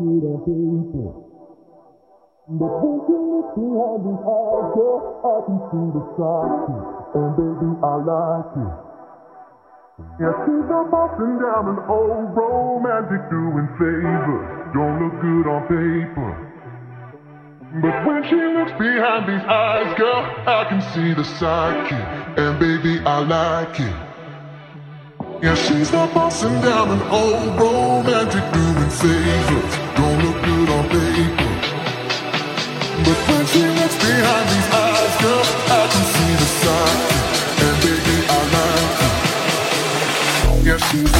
to the faithful. The thinking that's behind the eyes, girl, I can see the side and baby, I like it. Yeah, she's up, up down an old romantic doing favors. Don't look good on paper. But when she looks behind these eyes, girl, I can see the psyche, and baby, I like it. Yeah, she's up, bossing down an old romantic doing favors. But when she looks behind these eyes, girl, I can see the sun. And baby, I. Yeah, she's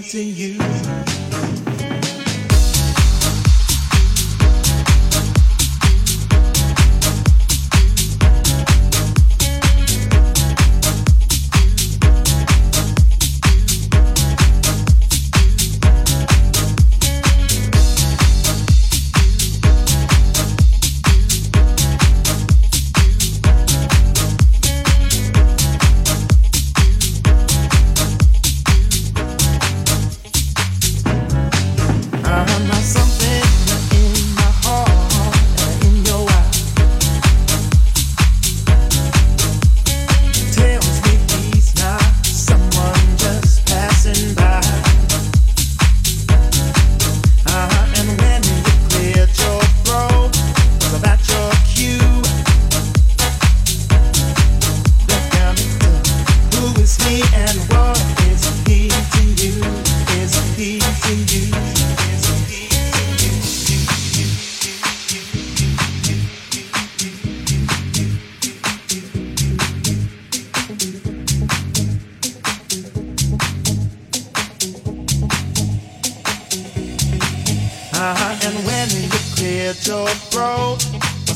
into you.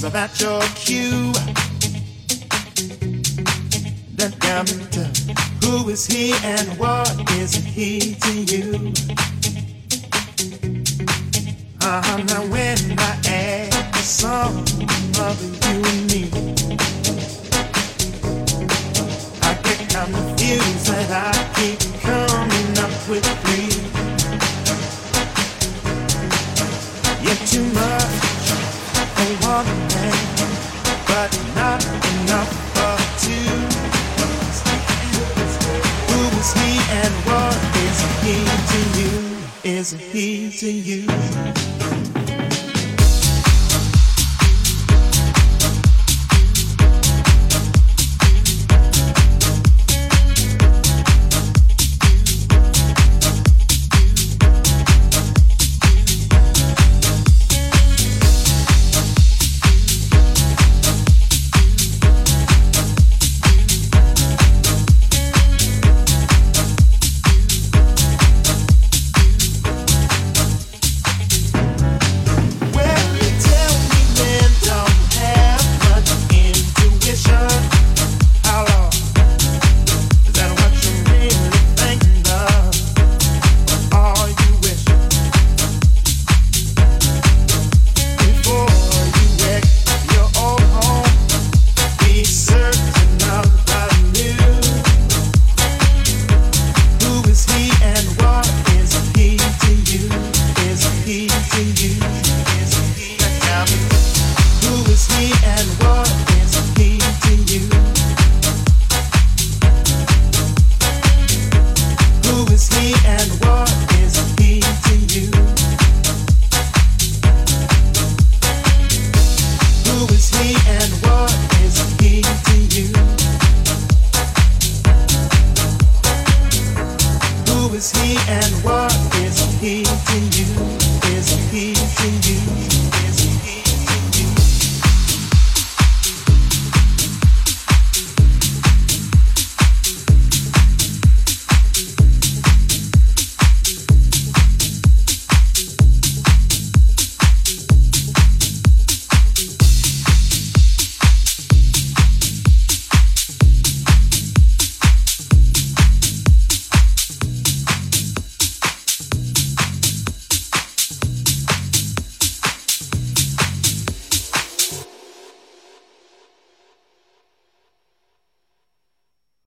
About your cue. the gambler. who is he and what is he to you? Uh-huh, now when I ask some of you and me, I get confused and I keep coming up with as it is in you.